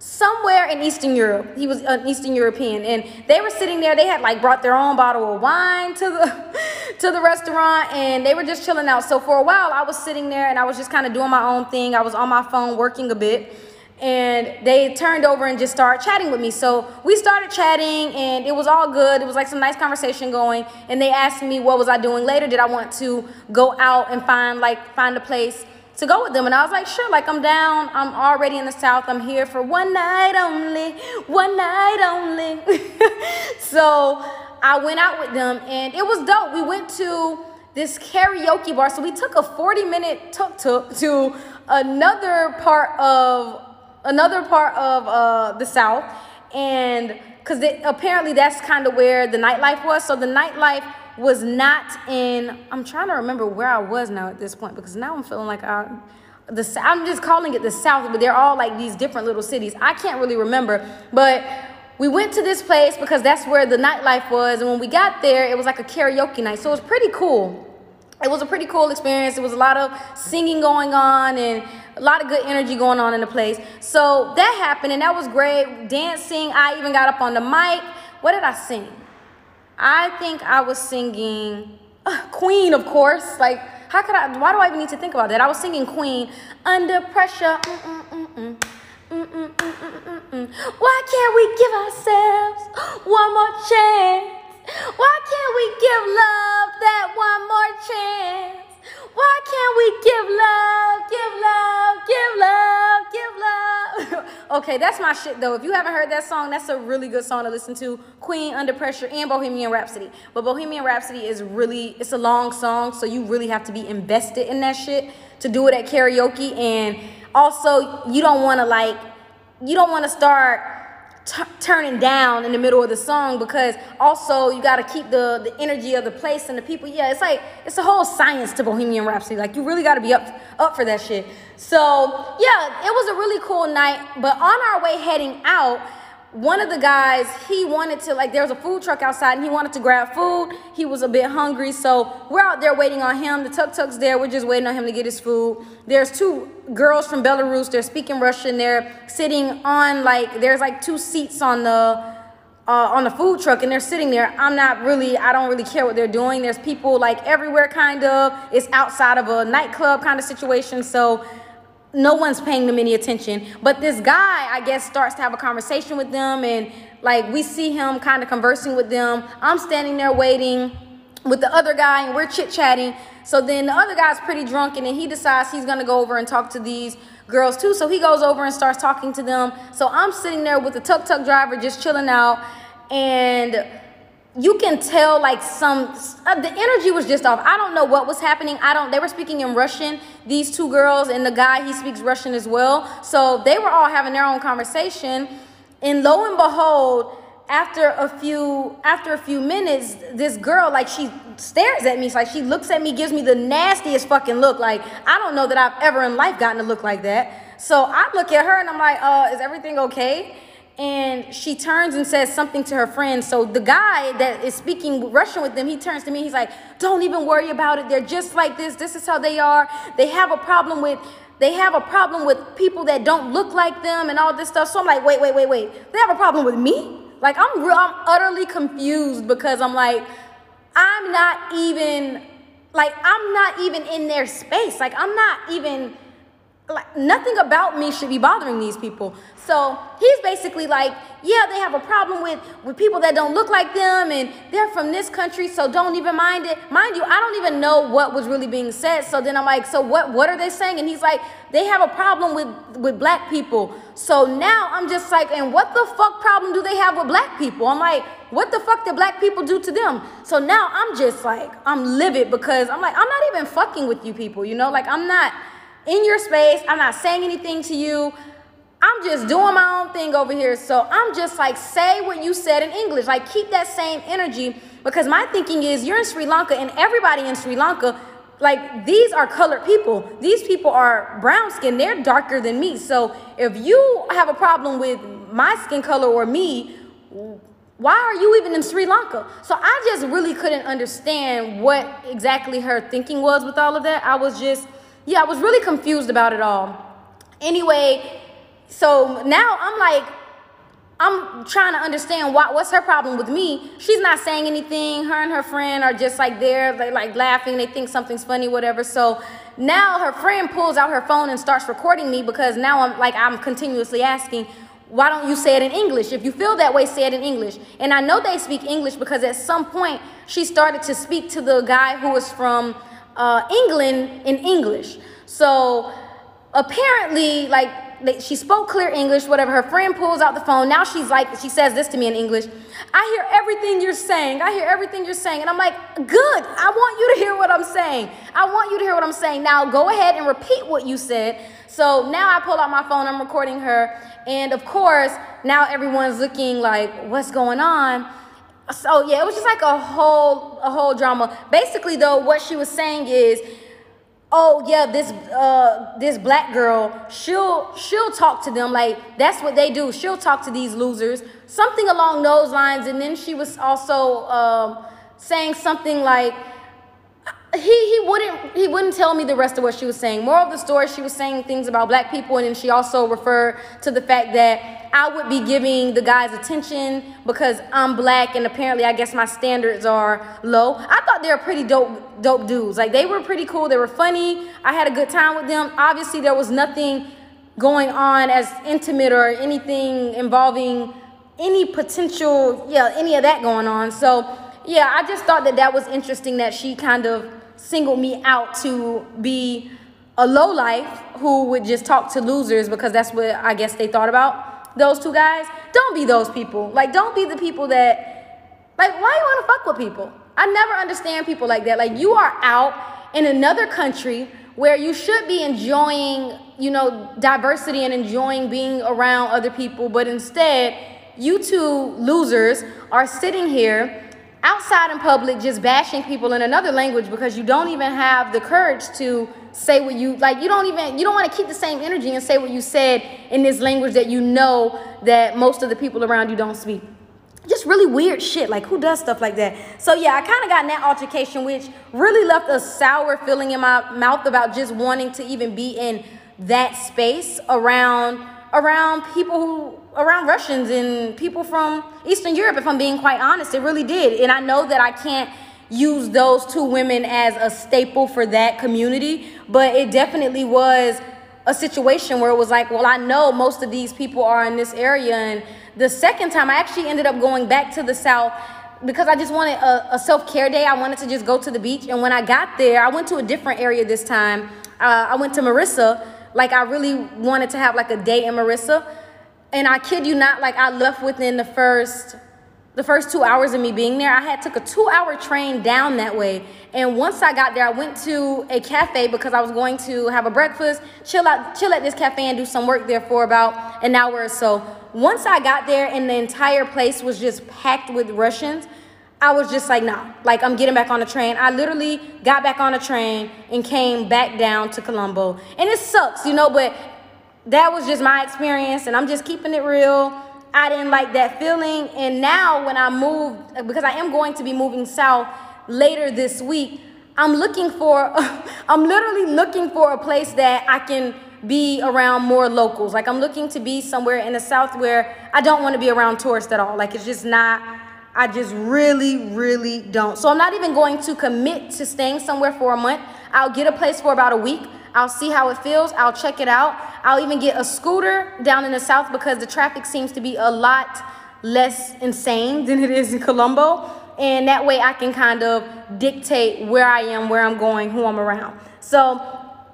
somewhere in Eastern Europe. He was an Eastern European, and they were sitting there. They had like brought their own bottle of wine to the to the restaurant, and they were just chilling out. So for a while, I was sitting there and I was just kind of doing my own thing. I was on my phone working a bit. And they turned over and just started chatting with me. So we started chatting, and it was all good. It was like some nice conversation going. And they asked me what was I doing later. Did I want to go out and find like find a place to go with them. And I was like, sure, like I'm down. I'm already in the South. I'm here for one night only, one night only. so I went out with them and it was dope. We went to this karaoke bar. So we took a 40 minute tuk tuk to another part of another part of uh, the South. And because apparently that's kind of where the nightlife was. So the nightlife was not in i'm trying to remember where i was now at this point because now i'm feeling like i the i'm just calling it the south but they're all like these different little cities. I can't really remember but we went to this place because that's where the nightlife was and when we got there it was like a karaoke night so it was pretty cool. It was a pretty cool experience. It was a lot of singing going on and a lot of good energy going on in the place. So that happened and that was great. Dancing i even got up on the mic. What did i sing I think I was singing uh, Queen, of course. Like, how could I? Why do I even need to think about that? I was singing Queen under pressure. Why can't we give ourselves one more chance? Why can't we give love that one more chance? Why can't we give love, give love, give love, give love? okay, that's my shit though. If you haven't heard that song, that's a really good song to listen to. Queen, Under Pressure, and Bohemian Rhapsody. But Bohemian Rhapsody is really, it's a long song, so you really have to be invested in that shit to do it at karaoke. And also you don't want to like you don't want to start t- turning down in the middle of the song because also you got to keep the the energy of the place and the people. Yeah, it's like it's a whole science to Bohemian Rhapsody. Like you really got to be up up for that shit. So yeah, it was a really cool night. But on our way heading out one of the guys he wanted to like there was a food truck outside and he wanted to grab food. He was a bit hungry so we're out there waiting on him. The tuk tuk's there. We're just waiting on him to get his food. There's two girls from belarus. They're speaking russian. They're sitting on like there's like two seats on the uh, on the food truck and they're sitting there. I'm not really i don't really care what they're doing. There's people like everywhere kind of. It's outside of a nightclub kind of situation. So no one's paying them any attention. But this guy, I guess, starts to have a conversation with them, and like we see him kind of conversing with them. I'm standing there waiting with the other guy, and we're chit chatting. So then the other guy's pretty drunk, and then he decides he's gonna go over and talk to these girls too. So he goes over and starts talking to them. So I'm sitting there with the tuk tuk driver just chilling out, and you can tell like some uh, the energy was just off. I don't know what was happening. I don't they were speaking in russian these two girls and the guy he speaks russian as well. So they were all having their own conversation. And lo and behold after a few after a few minutes this girl like she stares at me. It's like she looks at me gives me the nastiest fucking look. Like i don't know that i've ever in life gotten a look like that. So i look at her and i'm like uh is everything okay and she turns and says something to her friend. So the guy that is speaking Russian with them, he turns to me. He's like, "Don't even worry about it. They're just like this. This is how they are. They have a problem with." They have a problem with people that don't look like them and all this stuff. So I'm like, wait, wait, wait, wait. They have a problem with me? Like I'm real, I'm utterly confused because I'm like, I'm not even like I'm not even in their space. Like I'm not even like nothing about me should be bothering these people. So he's basically like, yeah, they have a problem with with people that don't look like them, and they're from this country, so don't even mind it. Mind you, I don't even know what was really being said. So then I'm like, so what? What are they saying? And he's like, they have a problem with with black people. So now I'm just like, and what the fuck problem do they have with black people? I'm like, what the fuck did black people do to them? So now I'm just like, I'm livid because I'm like, I'm not even fucking with you people, you know, like I'm not in your space. I'm not saying anything to you. I'm just doing my own thing over here. So I'm just like, say what you said in English. Like, keep that same energy because my thinking is you're in Sri Lanka and everybody in Sri Lanka, like, these are colored people. These people are brown skin. They're darker than me. So if you have a problem with my skin color or me, why are you even in Sri Lanka? So I just really couldn't understand what exactly her thinking was with all of that. I was just, yeah, I was really confused about it all. Anyway, so now I'm like, I'm trying to understand what, what's her problem with me. She's not saying anything. Her and her friend are just like there, they like laughing. They think something's funny, whatever. So now her friend pulls out her phone and starts recording me because now I'm like I'm continuously asking, why don't you say it in English? If you feel that way, say it in English. And I know they speak English because at some point she started to speak to the guy who was from uh, England in English. So apparently, like she spoke clear English, whatever. Her friend pulls out the phone. Now she's like, she says this to me in English. I hear everything you're saying. I hear everything you're saying. And I'm like, good. I want you to hear what I'm saying. I want you to hear what I'm saying. Now go ahead and repeat what you said. So now I pull out my phone. I'm recording her. And of course, now everyone's looking like, what's going on? So yeah, it was just like a whole, a whole drama. Basically though, what she was saying is, oh yeah this uh this black girl she'll she'll talk to them like that's what they do she'll talk to these losers something along those lines and then she was also um, saying something like he he wouldn't he wouldn't tell me the rest of what she was saying. More of the story, she was saying things about black people, and then she also referred to the fact that I would be giving the guys attention because I'm black, and apparently, I guess my standards are low. I thought they were pretty dope dope dudes. Like they were pretty cool. They were funny. I had a good time with them. Obviously, there was nothing going on as intimate or anything involving any potential yeah any of that going on. So yeah, I just thought that that was interesting that she kind of singled me out to be a low life who would just talk to losers because that's what I guess they thought about those two guys. Don't be those people. Like, don't be the people that, like, why you want to fuck with people? I never understand people like that. Like, you are out in another country where you should be enjoying you know, diversity and enjoying being around other people, but instead, you two losers are sitting here outside in public just bashing people in another language because you don't even have the courage to say what you like you don't even you don't want to keep the same energy and say what you said in this language that you know that most of the people around you don't speak just really weird shit. Like, who does stuff like that? So, yeah, I kind of got in that altercation, which really left a sour feeling in my mouth about just wanting to even be in that space around around people who around Russians and people from Eastern Europe if I'm being quite honest it really did. And I know that I can't use those two women as a staple for that community but it definitely was a situation where it was like well I know most of these people are in this area. And the second time I actually ended up going back to the south because I just wanted a, a self-care day. I wanted to just go to the beach. And when I got there I went to a different area this time. Uh, I went to Mirissa like I really wanted to have like a day in Mirissa. And I kid you not, like I left within the first the first two hours of me being there. I had took a two hour train down that way. And once I got there, I went to a cafe because I was going to have a breakfast, chill out, chill at this cafe and do some work there for about an hour or so. Once I got there and the entire place was just packed with Russians, I was just like, nah, like I'm getting back on the train. I literally got back on the train and came back down to Colombo. And it sucks, you know, but that was just my experience and I'm just keeping it real. I didn't like that feeling. And now when I moved, because I am going to be moving south later this week, I'm looking for, I'm literally looking for a place that I can be around more locals. Like I'm looking to be somewhere in the south where I don't want to be around tourists at all. Like it's just not I just really, really don't. So I'm not even going to commit to staying somewhere for a month. I'll get a place for about a week. I'll see how it feels. I'll check it out. I'll even get a scooter down in the south because the traffic seems to be a lot less insane than it is in Colombo. And that way I can kind of dictate where I am, where I'm going, who I'm around. So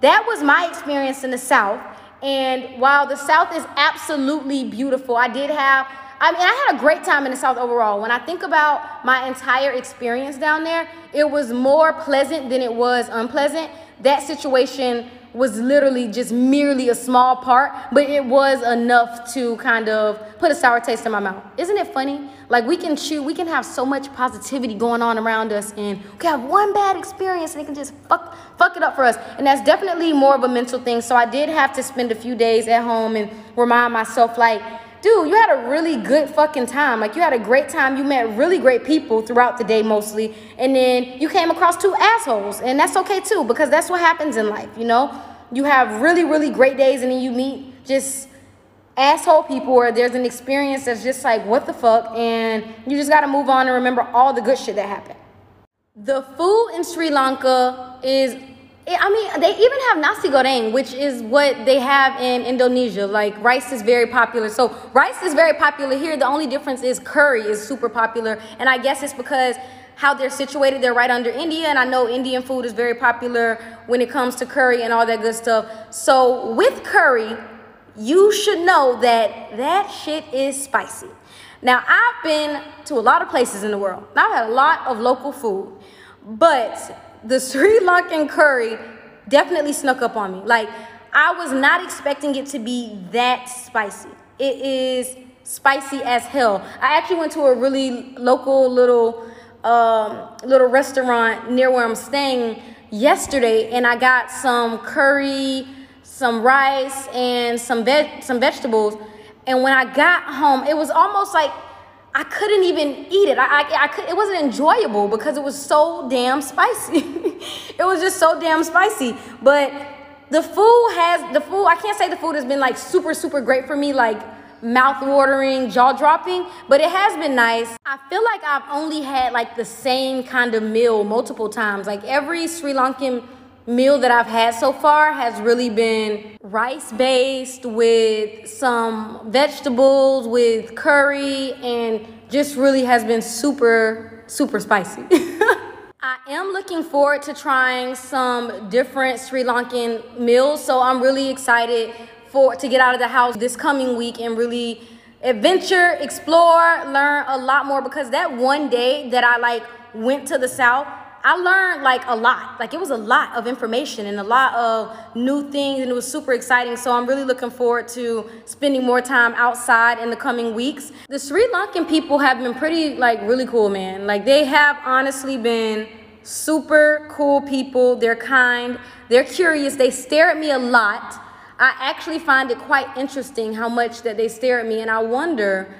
that was my experience in the south. And while the south is absolutely beautiful, I did have I mean, I had a great time in the South overall. When I think about my entire experience down there, it was more pleasant than it was unpleasant. That situation was literally just merely a small part, but it was enough to kind of put a sour taste in my mouth. Isn't it funny? Like we can chew, we can have so much positivity going on around us, and we can have one bad experience and it can just fuck fuck it up for us. And that's definitely more of a mental thing. So I did have to spend a few days at home and remind myself like dude, you had a really good fucking time. Like you had a great time. You met really great people throughout the day mostly. And then you came across two assholes. And that's okay too, because that's what happens in life, you know? You have really, really great days and then you meet just asshole people or there's an experience that's just like, what the fuck? And you just gotta move on and remember all the good shit that happened. The food in Sri Lanka is I mean, they even have nasi goreng, which is what they have in Indonesia. Like rice is very popular. So rice is very popular here. The only difference is curry is super popular, and I guess it's because how they're situated. They're right under India, and I know Indian food is very popular when it comes to curry and all that good stuff. So with curry, you should know that that shit is spicy. Now I've been to a lot of places in the world. I've had a lot of local food, but the Sri Lankan curry definitely snuck up on me. Like, I was not expecting it to be that spicy. It is spicy as hell. I actually went to a really local little um, little restaurant near where I'm staying yesterday, and I got some curry, some rice, and some veg some vegetables. And when I got home, it was almost like I couldn't even eat it. I, I, I could, it wasn't enjoyable because it was so damn spicy. it was just so damn spicy. But the food has, the food, I can't say the food has been like super, super great for me, like mouth watering, jaw dropping, but it has been nice. I feel like I've only had like the same kind of meal multiple times. Like every Sri Lankan meal that I've had so far has really been rice based with some vegetables, with curry, and just really has been super, super spicy. I am looking forward to trying some different Sri Lankan meals, so I'm really excited for to get out of the house this coming week and really adventure, explore, learn a lot more because that one day that I like went to the south I learned like a lot. Like it was a lot of information and a lot of new things, and it was super exciting. So I'm really looking forward to spending more time outside in the coming weeks. The Sri Lankan people have been pretty, like, really cool, man. Like they have honestly been super cool people. They're kind, they're curious, they stare at me a lot. I actually find it quite interesting how much that they stare at me, and I wonder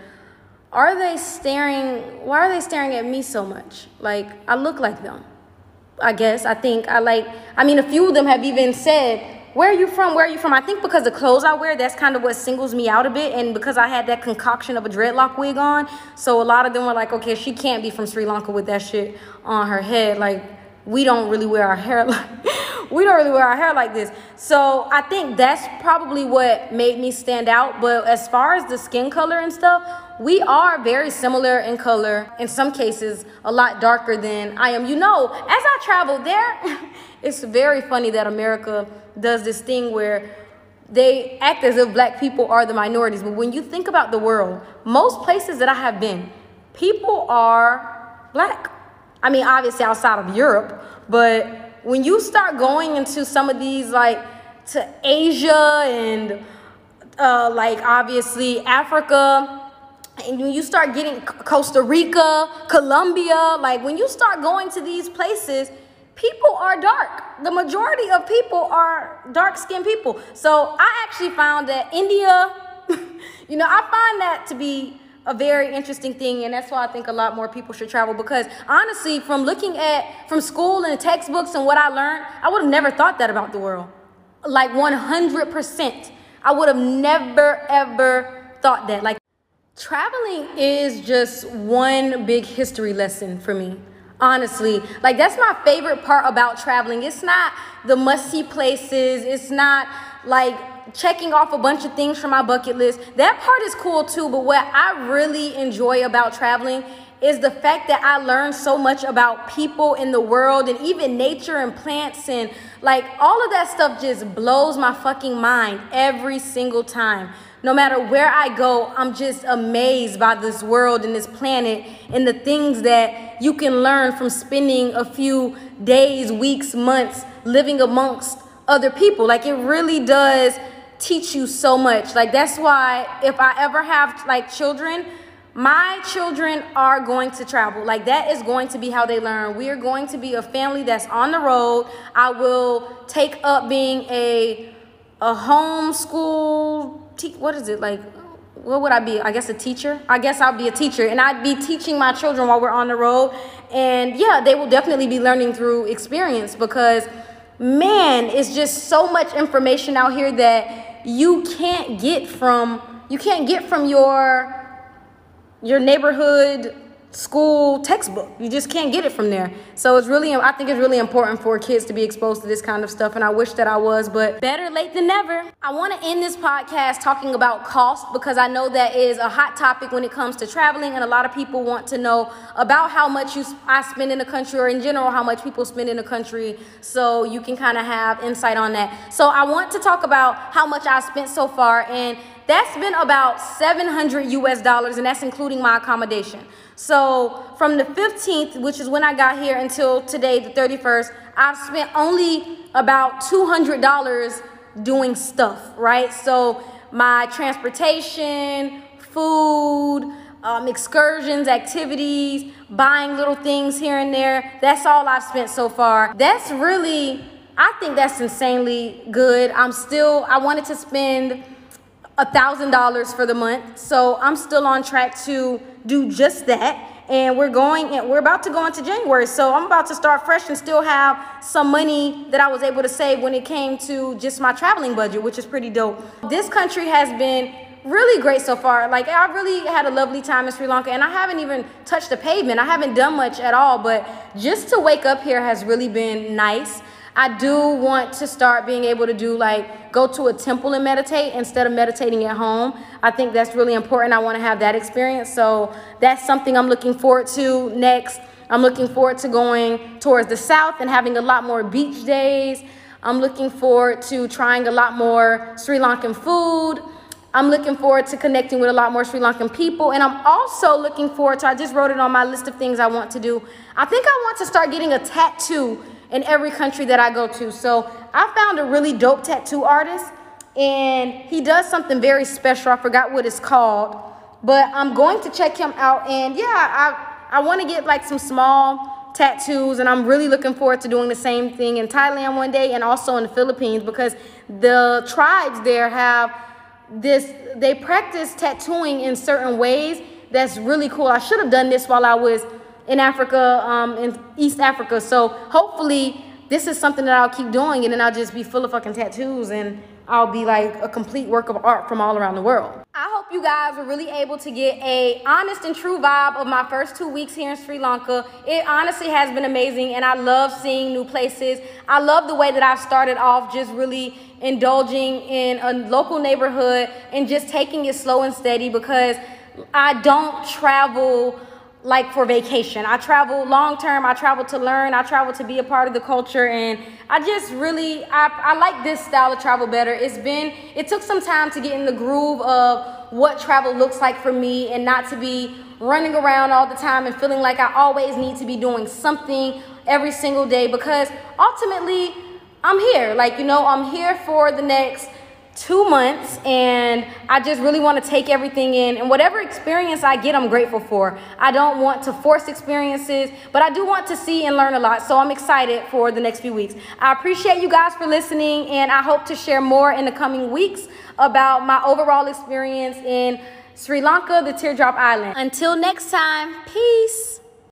are they staring why are they staring at me so much like i look like them i guess i think i like i mean a few of them have even said where are you from? Where are you from? I think because the clothes i wear that's kind of what singles me out a bit and because i had that concoction of a dreadlock wig on so a lot of them were like okay she can't be from sri lanka with that shit on her head like we don't really wear our hair like we don't really wear our hair like this. So I think that's probably what made me stand out. But as far as the skin color and stuff, we are very similar in color. In some cases, a lot darker than I am. You know, as I travel there, it's very funny that America does this thing where they act as if black people are the minorities. But when you think about the world, most places that I have been, people are black. I mean, obviously outside of Europe, but when you start going into some of these like to Asia and uh, like obviously Africa, and when you start getting Costa Rica, Colombia, like when you start going to these places, people are dark. The majority of people are dark skinned people. So I actually found that India, you know, I find that to be a very interesting thing and that's why i think a lot more people should travel because honestly from looking at from school and textbooks and what i learned i would have never thought that about the world. Like 100% i would have never ever thought that. Like traveling is just one big history lesson for me honestly. Like that's my favorite part about traveling. It's not the must see places. It's not like checking off a bunch of things from my bucket list. That part is cool too, but what I really enjoy about traveling is the fact that I learn so much about people in the world and even nature and plants and like all of that stuff just blows my fucking mind every single time. No matter where I go, I'm just amazed by this world and this planet and the things that you can learn from spending a few days, weeks, months living amongst other people. Like it really does teach you so much. Like that's why if I ever have like children, my children are going to travel. Like that is going to be how they learn. We are going to be a family that's on the road. I will take up being a a homeschool te- what is it like what would I be? I guess a teacher. I guess I'll be a teacher and I'd be teaching my children while we're on the road. And yeah, they will definitely be learning through experience because man, it's just so much information out here that you can't get from you can't get from your your neighborhood school textbook. You just can't get it from there. So it's really, I think it's really important for kids to be exposed to this kind of stuff. And I wish that I was, but better late than never. I want to end this podcast talking about cost because I know that is a hot topic when it comes to traveling. And a lot of people want to know about how much you, I spend in the country or in general, how much people spend in the country. So you can kind of have insight on that. So I want to talk about how much I spent so far. And that's been about 700 US dollars, and that's including my accommodation. So from the 15th, which is when I got here, until today, the 31st, I've spent only about $200 doing stuff, right? So my transportation, food, um, excursions, activities, buying little things here and there. That's all I've spent so far. That's really, I think that's insanely good. I'm still, I wanted to spend $1,000 for the month. So I'm still on track to do just that. And we're going and we're about to go into January. So I'm about to start fresh and still have some money that I was able to save when it came to just my traveling budget, which is pretty dope. This country has been really great so far. Like I really had a lovely time in Sri Lanka and I haven't even touched the pavement. I haven't done much at all, but just to wake up here has really been nice. I do want to start being able to do like go to a temple and meditate instead of meditating at home. I think that's really important. I want to have that experience. So that's something I'm looking forward to next. I'm looking forward to going towards the south and having a lot more beach days. I'm looking forward to trying a lot more Sri Lankan food. I'm looking forward to connecting with a lot more Sri Lankan people. And I'm also looking forward to, I just wrote it on my list of things I want to do. I think I want to start getting a tattoo in every country that I go to. So I found a really dope tattoo artist and he does something very special. I forgot what it's called, but I'm going to check him out. And yeah, I, I want to get like some small tattoos and I'm really looking forward to doing the same thing in Thailand one day and also in the Philippines because the tribes there have this, they practice tattooing in certain ways that's really cool. I should have done this while I was in Africa, um, in East Africa. So hopefully this is something that I'll keep doing and then I'll just be full of fucking tattoos and I'll be like a complete work of art from all around the world. I hope you guys were really able to get a honest and true vibe of my first two weeks here in Sri Lanka. It honestly has been amazing and I love seeing new places. I love the way that I've started off just really indulging in a local neighborhood and just taking it slow and steady because I don't travel like for vacation. I travel long term, I travel to learn, I travel to be a part of the culture and I just really I, I like this style of travel better. It's been it took some time to get in the groove of what travel looks like for me and not to be running around all the time and feeling like I always need to be doing something every single day because ultimately I'm here. Like, you know, I'm here for the next two months and I just really want to take everything in and whatever experience I get, I'm grateful for. I don't want to force experiences, but I do want to see and learn a lot. So I'm excited for the next few weeks. I appreciate you guys for listening and I hope to share more in the coming weeks about my overall experience in Sri Lanka, the Teardrop Island. Until next time, peace.